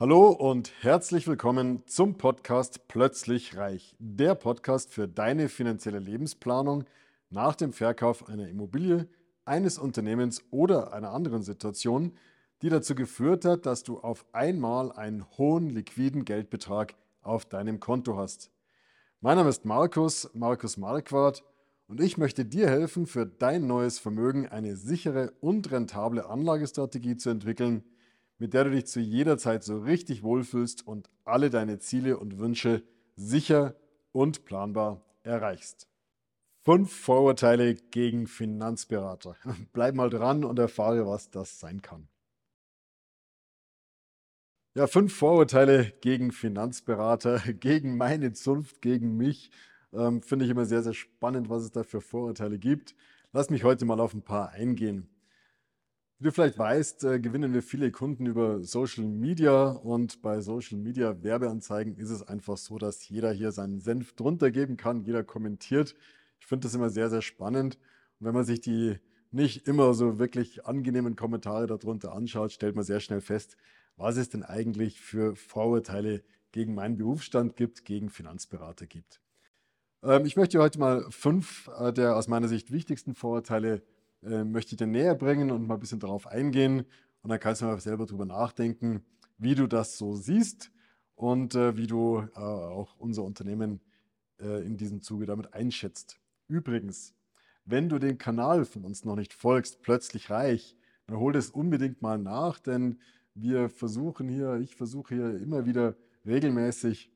Hallo und herzlich willkommen zum Podcast Plötzlich Reich, der Podcast für deine finanzielle Lebensplanung nach dem Verkauf einer Immobilie, eines Unternehmens oder einer anderen Situation, die dazu geführt hat, dass du auf einmal einen hohen liquiden Geldbetrag auf deinem Konto hast. Mein Name ist Markus, Markus Marquardt und ich möchte dir helfen, für dein neues Vermögen eine sichere und rentable Anlagestrategie zu entwickeln, mit der du dich zu jeder Zeit so richtig wohlfühlst und alle deine Ziele und Wünsche sicher und planbar erreichst. Fünf Vorurteile gegen Finanzberater. Bleib mal dran und erfahre, was das sein kann. Ja, fünf Vorurteile gegen Finanzberater, gegen meine Zunft, gegen mich. Ähm, Finde ich immer sehr, sehr spannend, was es da für Vorurteile gibt. Lass mich heute mal auf ein paar eingehen. Wie du vielleicht weißt, äh, gewinnen wir viele Kunden über Social Media und bei Social Media Werbeanzeigen ist es einfach so, dass jeder hier seinen Senf drunter geben kann, jeder kommentiert. Ich finde das immer sehr, sehr spannend. Und wenn man sich die nicht immer so wirklich angenehmen Kommentare darunter anschaut, stellt man sehr schnell fest, was es denn eigentlich für Vorurteile gegen meinen Berufsstand gibt, gegen Finanzberater gibt. Ähm, ich möchte heute mal fünf äh, der aus meiner Sicht wichtigsten Vorurteile äh, möchte ich dir näher bringen und mal ein bisschen darauf eingehen. Und dann kannst du mal selber drüber nachdenken, wie du das so siehst und äh, wie du äh, auch unser Unternehmen äh, in diesem Zuge damit einschätzt. Übrigens, wenn du den Kanal von uns noch nicht folgst, plötzlich reich, dann hol das unbedingt mal nach, denn wir versuchen hier, ich versuche hier immer wieder regelmäßig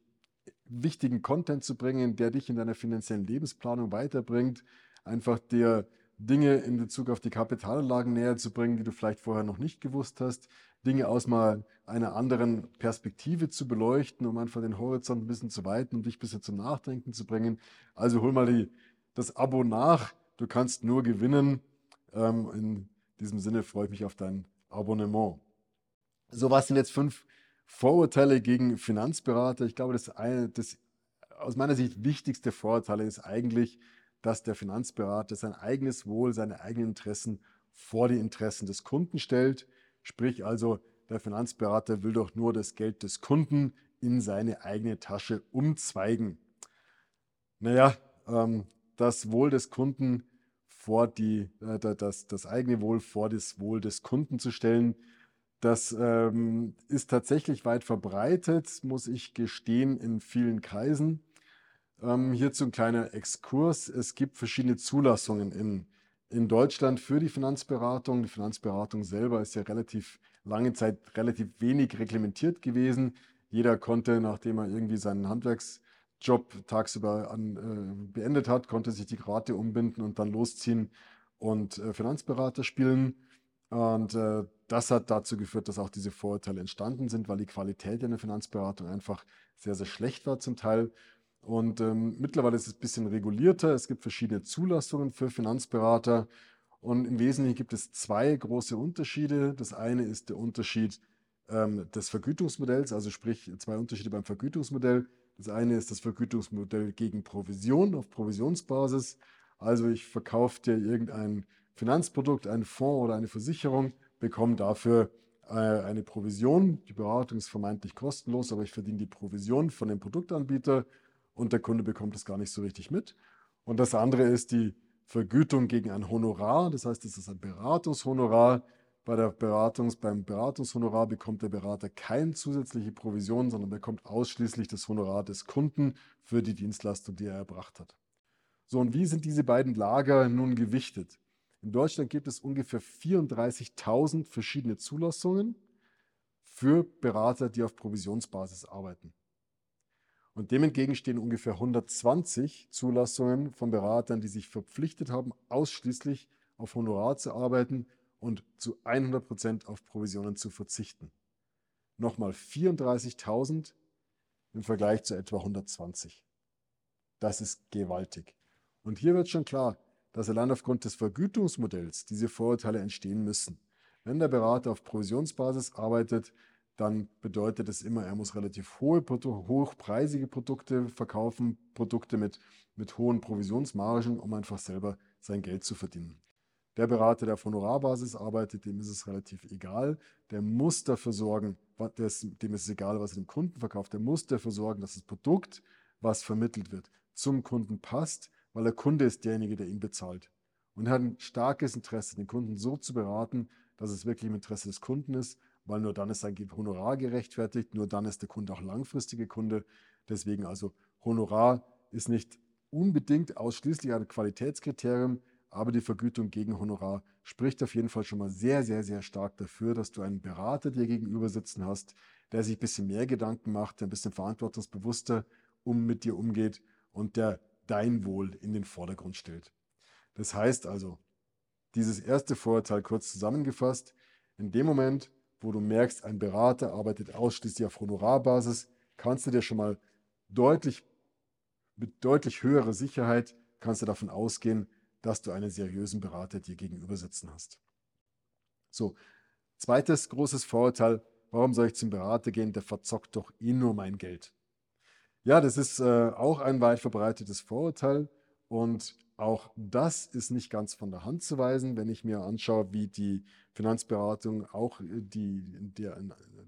wichtigen Content zu bringen, der dich in deiner finanziellen Lebensplanung weiterbringt, einfach dir Dinge in Bezug auf die Kapitalanlagen näher zu bringen, die du vielleicht vorher noch nicht gewusst hast, Dinge aus mal einer anderen Perspektive zu beleuchten, um einfach den Horizont ein bisschen zu weiten und dich ein bisschen zum Nachdenken zu bringen. Also hol mal die, das Abo nach. Du kannst nur gewinnen. Ähm, in diesem Sinne freue ich mich auf dein Abonnement. So, was sind jetzt fünf Vorurteile gegen Finanzberater? Ich glaube, das, eine, das aus meiner Sicht wichtigste Vorurteil ist eigentlich, dass der Finanzberater sein eigenes Wohl, seine eigenen Interessen vor die Interessen des Kunden stellt. Sprich also, der Finanzberater will doch nur das Geld des Kunden in seine eigene Tasche umzweigen. Naja, ähm, das Wohl des Kunden vor die, äh, das, das eigene Wohl vor das Wohl des Kunden zu stellen, das ähm, ist tatsächlich weit verbreitet, muss ich gestehen, in vielen Kreisen. Ähm, hierzu ein kleiner Exkurs. Es gibt verschiedene Zulassungen in, in Deutschland für die Finanzberatung. Die Finanzberatung selber ist ja relativ lange Zeit relativ wenig reglementiert gewesen. Jeder konnte, nachdem er irgendwie seinen Handwerksjob tagsüber an, äh, beendet hat, konnte sich die Krawatte umbinden und dann losziehen und äh, Finanzberater spielen. Und äh, das hat dazu geführt, dass auch diese Vorurteile entstanden sind, weil die Qualität in der Finanzberatung einfach sehr, sehr schlecht war zum Teil. Und ähm, mittlerweile ist es ein bisschen regulierter. Es gibt verschiedene Zulassungen für Finanzberater. Und im Wesentlichen gibt es zwei große Unterschiede. Das eine ist der Unterschied ähm, des Vergütungsmodells, also sprich zwei Unterschiede beim Vergütungsmodell. Das eine ist das Vergütungsmodell gegen Provision auf Provisionsbasis. Also ich verkaufe dir irgendein Finanzprodukt, einen Fonds oder eine Versicherung, bekomme dafür äh, eine Provision. Die Beratung ist vermeintlich kostenlos, aber ich verdiene die Provision von dem Produktanbieter und der Kunde bekommt es gar nicht so richtig mit. Und das andere ist die Vergütung gegen ein Honorar. Das heißt, es ist ein Beratungshonorar. Bei der Beratungs, beim Beratungshonorar bekommt der Berater keine zusätzliche Provision, sondern bekommt ausschließlich das Honorar des Kunden für die Dienstleistung, die er erbracht hat. So, und wie sind diese beiden Lager nun gewichtet? In Deutschland gibt es ungefähr 34.000 verschiedene Zulassungen für Berater, die auf Provisionsbasis arbeiten. Und dem entgegen stehen ungefähr 120 Zulassungen von Beratern, die sich verpflichtet haben, ausschließlich auf Honorar zu arbeiten und zu 100 Prozent auf Provisionen zu verzichten. Nochmal 34.000 im Vergleich zu etwa 120. Das ist gewaltig. Und hier wird schon klar, dass allein aufgrund des Vergütungsmodells diese Vorurteile entstehen müssen. Wenn der Berater auf Provisionsbasis arbeitet, dann bedeutet es immer, er muss relativ hohe, hochpreisige Produkte verkaufen, Produkte mit, mit hohen Provisionsmargen, um einfach selber sein Geld zu verdienen. Der Berater, der auf Honorarbasis arbeitet, dem ist es relativ egal. Der muss dafür sorgen, dem ist es egal, was er dem Kunden verkauft. Der muss dafür sorgen, dass das Produkt, was vermittelt wird, zum Kunden passt, weil der Kunde ist derjenige, der ihn bezahlt. Und er hat ein starkes Interesse, den Kunden so zu beraten, dass es wirklich im Interesse des Kunden ist, weil nur dann ist sein Honorar gerechtfertigt, nur dann ist der Kunde auch langfristige Kunde. Deswegen also Honorar ist nicht unbedingt ausschließlich ein Qualitätskriterium, aber die Vergütung gegen Honorar spricht auf jeden Fall schon mal sehr, sehr, sehr stark dafür, dass du einen Berater dir gegenüber sitzen hast, der sich ein bisschen mehr Gedanken macht, der ein bisschen verantwortungsbewusster um mit dir umgeht und der dein Wohl in den Vordergrund stellt. Das heißt also, dieses erste Vorurteil kurz zusammengefasst, in dem Moment, wo du merkst, ein Berater arbeitet ausschließlich auf Honorarbasis, kannst du dir schon mal deutlich, mit deutlich höherer Sicherheit, kannst du davon ausgehen, dass du einen seriösen Berater dir gegenüber sitzen hast. So, zweites großes Vorurteil, warum soll ich zum Berater gehen, der verzockt doch eh nur mein Geld. Ja, das ist äh, auch ein weit verbreitetes Vorurteil und auch das ist nicht ganz von der Hand zu weisen, wenn ich mir anschaue, wie die Finanzberatung, auch äh, die, der,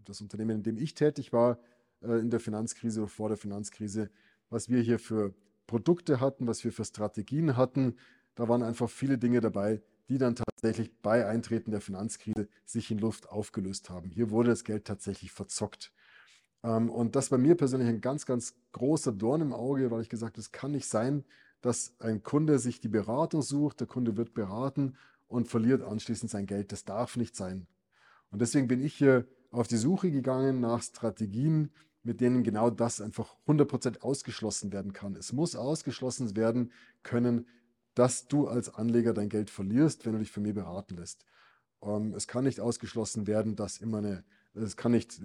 das Unternehmen, in dem ich tätig war, äh, in der Finanzkrise oder vor der Finanzkrise, was wir hier für Produkte hatten, was wir für Strategien hatten, da waren einfach viele Dinge dabei, die dann tatsächlich bei Eintreten der Finanzkrise sich in Luft aufgelöst haben. Hier wurde das Geld tatsächlich verzockt. Ähm, und das war mir persönlich ein ganz, ganz großer Dorn im Auge, weil ich gesagt habe, es kann nicht sein, dass ein Kunde sich die Beratung sucht, der Kunde wird beraten und verliert anschließend sein Geld. Das darf nicht sein. Und deswegen bin ich hier auf die Suche gegangen nach Strategien, mit denen genau das einfach 100% ausgeschlossen werden kann. Es muss ausgeschlossen werden können, dass du als Anleger dein Geld verlierst, wenn du dich von mir beraten lässt. Ähm, es kann nicht ausgeschlossen werden, dass immer eine, es kann nicht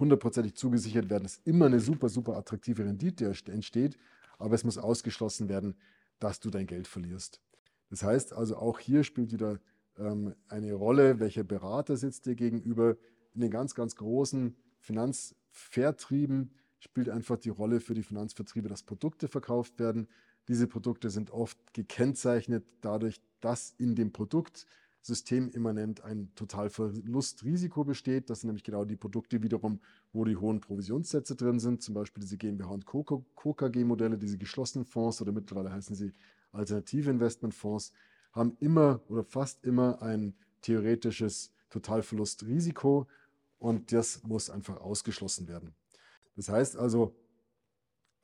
hundertprozentig zugesichert werden, dass immer eine super, super attraktive Rendite entsteht, aber es muss ausgeschlossen werden, dass du dein Geld verlierst. Das heißt also, auch hier spielt wieder ähm, eine Rolle, welcher Berater sitzt dir gegenüber. In den ganz, ganz großen Finanzvertrieben spielt einfach die Rolle für die Finanzvertriebe, dass Produkte verkauft werden. Diese Produkte sind oft gekennzeichnet dadurch, dass in dem Produkt systemimmanent ein Totalverlustrisiko besteht. Das sind nämlich genau die Produkte wiederum, wo die hohen Provisionssätze drin sind, zum Beispiel diese GmbH und Co. KG-Modelle, diese geschlossenen Fonds oder mittlerweile heißen sie alternative Investmentfonds, haben immer oder fast immer ein theoretisches Totalverlustrisiko und das muss einfach ausgeschlossen werden. Das heißt also,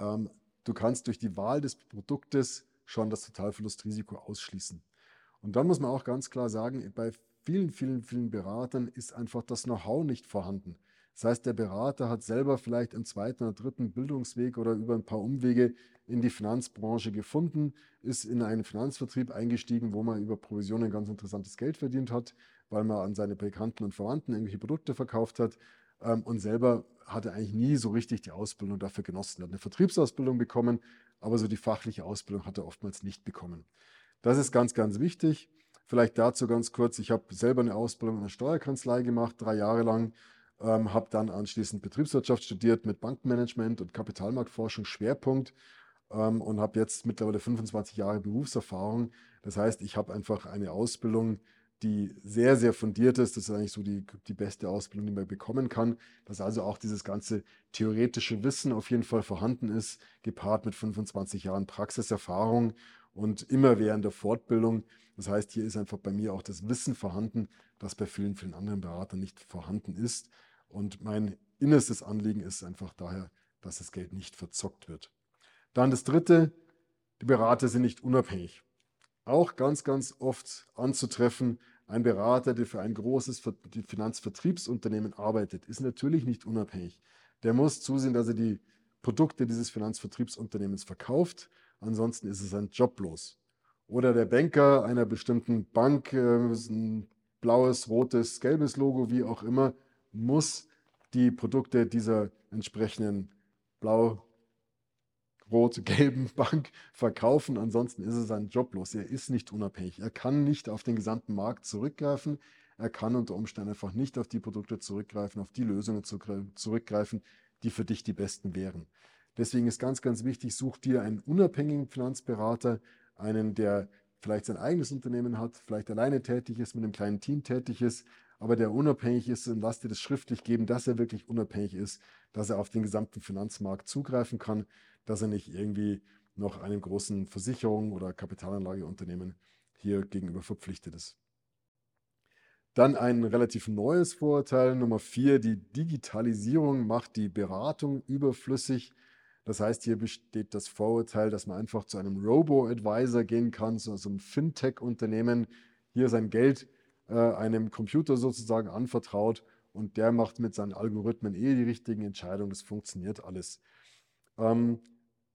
ähm, du kannst durch die Wahl des Produktes schon das Totalverlustrisiko ausschließen. Und dann muss man auch ganz klar sagen, bei vielen, vielen, vielen Beratern ist einfach das Know-how nicht vorhanden. Das heißt, der Berater hat selber vielleicht im zweiten oder dritten Bildungsweg oder über ein paar Umwege in die Finanzbranche gefunden, ist in einen Finanzvertrieb eingestiegen, wo man über Provisionen ganz interessantes Geld verdient hat, weil man an seine Bekannten und Verwandten irgendwelche Produkte verkauft hat ähm, und selber hatte eigentlich nie so richtig die Ausbildung dafür genossen. Er hat eine Vertriebsausbildung bekommen, aber so die fachliche Ausbildung hat er oftmals nicht bekommen. Das ist ganz, ganz wichtig. Vielleicht dazu ganz kurz, ich habe selber eine Ausbildung in der Steuerkanzlei gemacht, drei Jahre lang, ähm, habe dann anschließend Betriebswirtschaft studiert mit Bankenmanagement und Kapitalmarktforschung Schwerpunkt ähm, und habe jetzt mittlerweile 25 Jahre Berufserfahrung. Das heißt, ich habe einfach eine Ausbildung, die sehr, sehr fundiert ist. Das ist eigentlich so die, die beste Ausbildung, die man bekommen kann. Dass also auch dieses ganze theoretische Wissen auf jeden Fall vorhanden ist, gepaart mit 25 Jahren Praxiserfahrung und immer während der Fortbildung. Das heißt, hier ist einfach bei mir auch das Wissen vorhanden, das bei vielen, vielen anderen Beratern nicht vorhanden ist. Und mein innerstes Anliegen ist einfach daher, dass das Geld nicht verzockt wird. Dann das Dritte, die Berater sind nicht unabhängig. Auch ganz, ganz oft anzutreffen, ein Berater, der für ein großes Finanzvertriebsunternehmen arbeitet, ist natürlich nicht unabhängig. Der muss zusehen, dass er die Produkte dieses Finanzvertriebsunternehmens verkauft ansonsten ist es ein joblos. Oder der Banker einer bestimmten Bank, äh, ein blaues, rotes, gelbes Logo, wie auch immer, muss die Produkte dieser entsprechenden blau, rot, gelben Bank verkaufen. Ansonsten ist es ein joblos. Er ist nicht unabhängig. Er kann nicht auf den gesamten Markt zurückgreifen. Er kann unter Umständen einfach nicht auf die Produkte zurückgreifen, auf die Lösungen zurückgreifen, die für dich die besten wären. Deswegen ist ganz, ganz wichtig, such dir einen unabhängigen Finanzberater, einen, der vielleicht sein eigenes Unternehmen hat, vielleicht alleine tätig ist, mit einem kleinen Team tätig ist, aber der unabhängig ist und lass dir das schriftlich geben, dass er wirklich unabhängig ist, dass er auf den gesamten Finanzmarkt zugreifen kann, dass er nicht irgendwie noch einem großen Versicherung oder Kapitalanlageunternehmen hier gegenüber verpflichtet ist. Dann ein relativ neues Vorurteil, Nummer vier, die Digitalisierung macht die Beratung überflüssig. Das heißt, hier besteht das Vorurteil, dass man einfach zu einem Robo-Advisor gehen kann, zu einem Fintech-Unternehmen, hier sein Geld äh, einem Computer sozusagen anvertraut und der macht mit seinen Algorithmen eh die richtigen Entscheidungen. Das funktioniert alles. Ähm,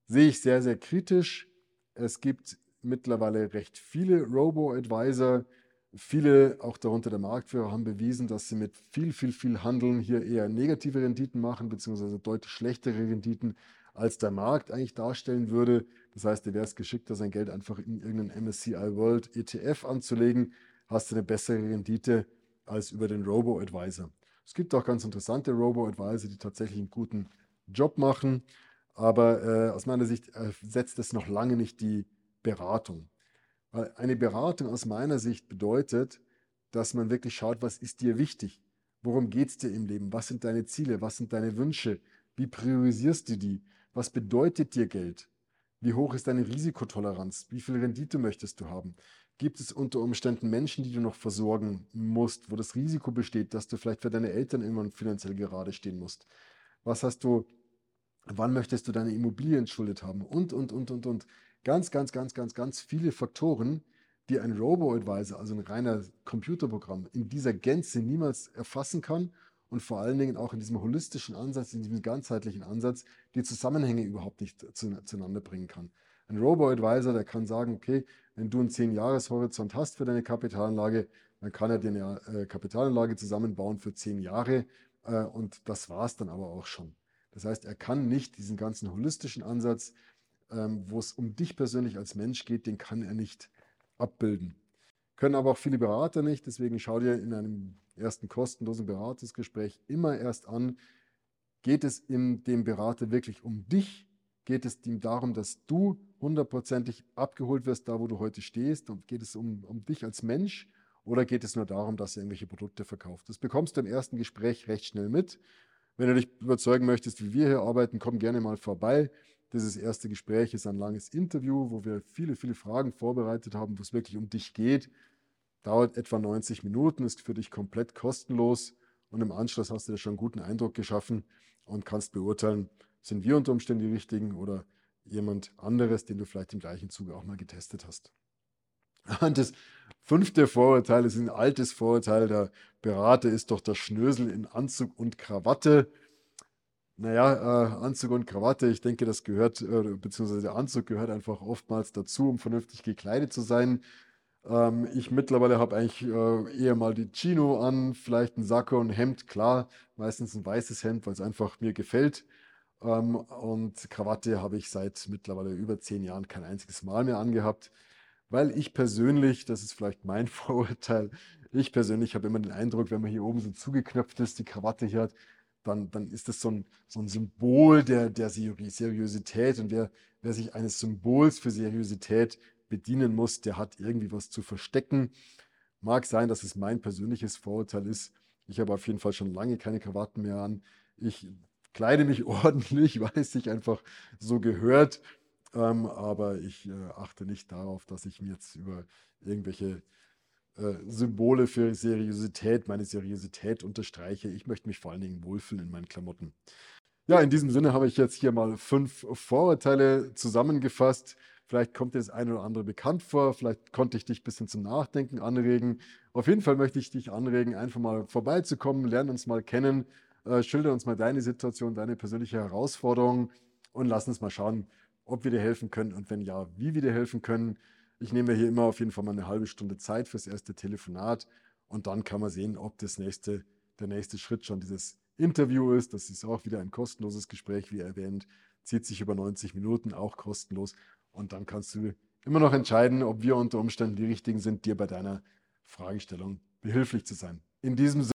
sehe ich sehr, sehr kritisch. Es gibt mittlerweile recht viele Robo-Advisor. Viele, auch darunter der Marktführer, haben bewiesen, dass sie mit viel, viel, viel Handeln hier eher negative Renditen machen, beziehungsweise deutlich schlechtere Renditen, als der Markt eigentlich darstellen würde. Das heißt, dir wäre es geschickter, sein Geld einfach in irgendeinen MSCI World ETF anzulegen, hast du eine bessere Rendite als über den Robo-Advisor. Es gibt auch ganz interessante Robo-Advisor, die tatsächlich einen guten Job machen, aber äh, aus meiner Sicht ersetzt es noch lange nicht die Beratung. Weil eine Beratung aus meiner Sicht bedeutet, dass man wirklich schaut, was ist dir wichtig? Worum geht es dir im Leben? Was sind deine Ziele? Was sind deine Wünsche? Wie priorisierst du die? Was bedeutet dir Geld? Wie hoch ist deine Risikotoleranz? Wie viel Rendite möchtest du haben? Gibt es unter Umständen Menschen, die du noch versorgen musst, wo das Risiko besteht, dass du vielleicht für deine Eltern irgendwann finanziell gerade stehen musst? Was hast du, wann möchtest du deine Immobilie entschuldet haben? Und, und, und, und, und. Ganz, ganz, ganz, ganz, ganz viele Faktoren, die ein Robo-Advisor, also ein reiner Computerprogramm, in dieser Gänze niemals erfassen kann und vor allen Dingen auch in diesem holistischen Ansatz, in diesem ganzheitlichen Ansatz, die Zusammenhänge überhaupt nicht zueinander bringen kann. Ein Robo-Advisor, der kann sagen, okay, wenn du einen 10-Jahres-Horizont hast für deine Kapitalanlage, dann kann er dir eine äh, Kapitalanlage zusammenbauen für 10 Jahre äh, und das war es dann aber auch schon. Das heißt, er kann nicht diesen ganzen holistischen Ansatz, ähm, wo es um dich persönlich als Mensch geht, den kann er nicht abbilden. Können aber auch viele Berater nicht, deswegen schau dir in einem ersten kostenlosen Beratungsgespräch immer erst an, geht es in dem Berater wirklich um dich? Geht es ihm darum, dass du hundertprozentig abgeholt wirst, da wo du heute stehst? Und geht es um, um dich als Mensch? Oder geht es nur darum, dass er irgendwelche Produkte verkauft? Das bekommst du im ersten Gespräch recht schnell mit. Wenn du dich überzeugen möchtest, wie wir hier arbeiten, komm gerne mal vorbei. Dieses erste Gespräch ist ein langes Interview, wo wir viele, viele Fragen vorbereitet haben, wo es wirklich um dich geht dauert etwa 90 Minuten, ist für dich komplett kostenlos und im Anschluss hast du dir schon einen guten Eindruck geschaffen und kannst beurteilen, sind wir unter Umständen die richtigen oder jemand anderes, den du vielleicht im gleichen Zuge auch mal getestet hast. Und das fünfte Vorurteil ist ein altes Vorurteil, der Berater ist doch der Schnösel in Anzug und Krawatte. Naja, äh, Anzug und Krawatte, ich denke, das gehört, äh, beziehungsweise der Anzug gehört einfach oftmals dazu, um vernünftig gekleidet zu sein. Ähm, ich mittlerweile habe eigentlich äh, eher mal die Chino an, vielleicht ein Sakko, ein Hemd, klar, meistens ein weißes Hemd, weil es einfach mir gefällt. Ähm, und Krawatte habe ich seit mittlerweile über zehn Jahren kein einziges Mal mehr angehabt, weil ich persönlich, das ist vielleicht mein Vorurteil, ich persönlich habe immer den Eindruck, wenn man hier oben so zugeknöpft ist, die Krawatte hier hat, dann, dann ist das so ein, so ein Symbol der, der Seriosität. Und wer, wer sich eines Symbols für Seriosität bedienen muss, der hat irgendwie was zu verstecken. Mag sein, dass es mein persönliches Vorurteil ist. Ich habe auf jeden Fall schon lange keine Krawatten mehr an. Ich kleide mich ordentlich, weil es sich einfach so gehört. Ähm, aber ich äh, achte nicht darauf, dass ich mir jetzt über irgendwelche äh, Symbole für Seriosität, meine Seriosität unterstreiche. Ich möchte mich vor allen Dingen wohlfühlen in meinen Klamotten. Ja, in diesem Sinne habe ich jetzt hier mal fünf Vorurteile zusammengefasst. Vielleicht kommt dir das eine oder andere bekannt vor. Vielleicht konnte ich dich ein bisschen zum Nachdenken anregen. Auf jeden Fall möchte ich dich anregen, einfach mal vorbeizukommen, lernen uns mal kennen, äh, schilder uns mal deine Situation, deine persönliche Herausforderung und lass uns mal schauen, ob wir dir helfen können und wenn ja, wie wir dir helfen können. Ich nehme hier immer auf jeden Fall mal eine halbe Stunde Zeit fürs erste Telefonat und dann kann man sehen, ob das nächste, der nächste Schritt schon dieses Interview ist. Das ist auch wieder ein kostenloses Gespräch, wie erwähnt, zieht sich über 90 Minuten, auch kostenlos. Und dann kannst du immer noch entscheiden, ob wir unter Umständen die richtigen sind, dir bei deiner Fragestellung behilflich zu sein. In diesem Sinne,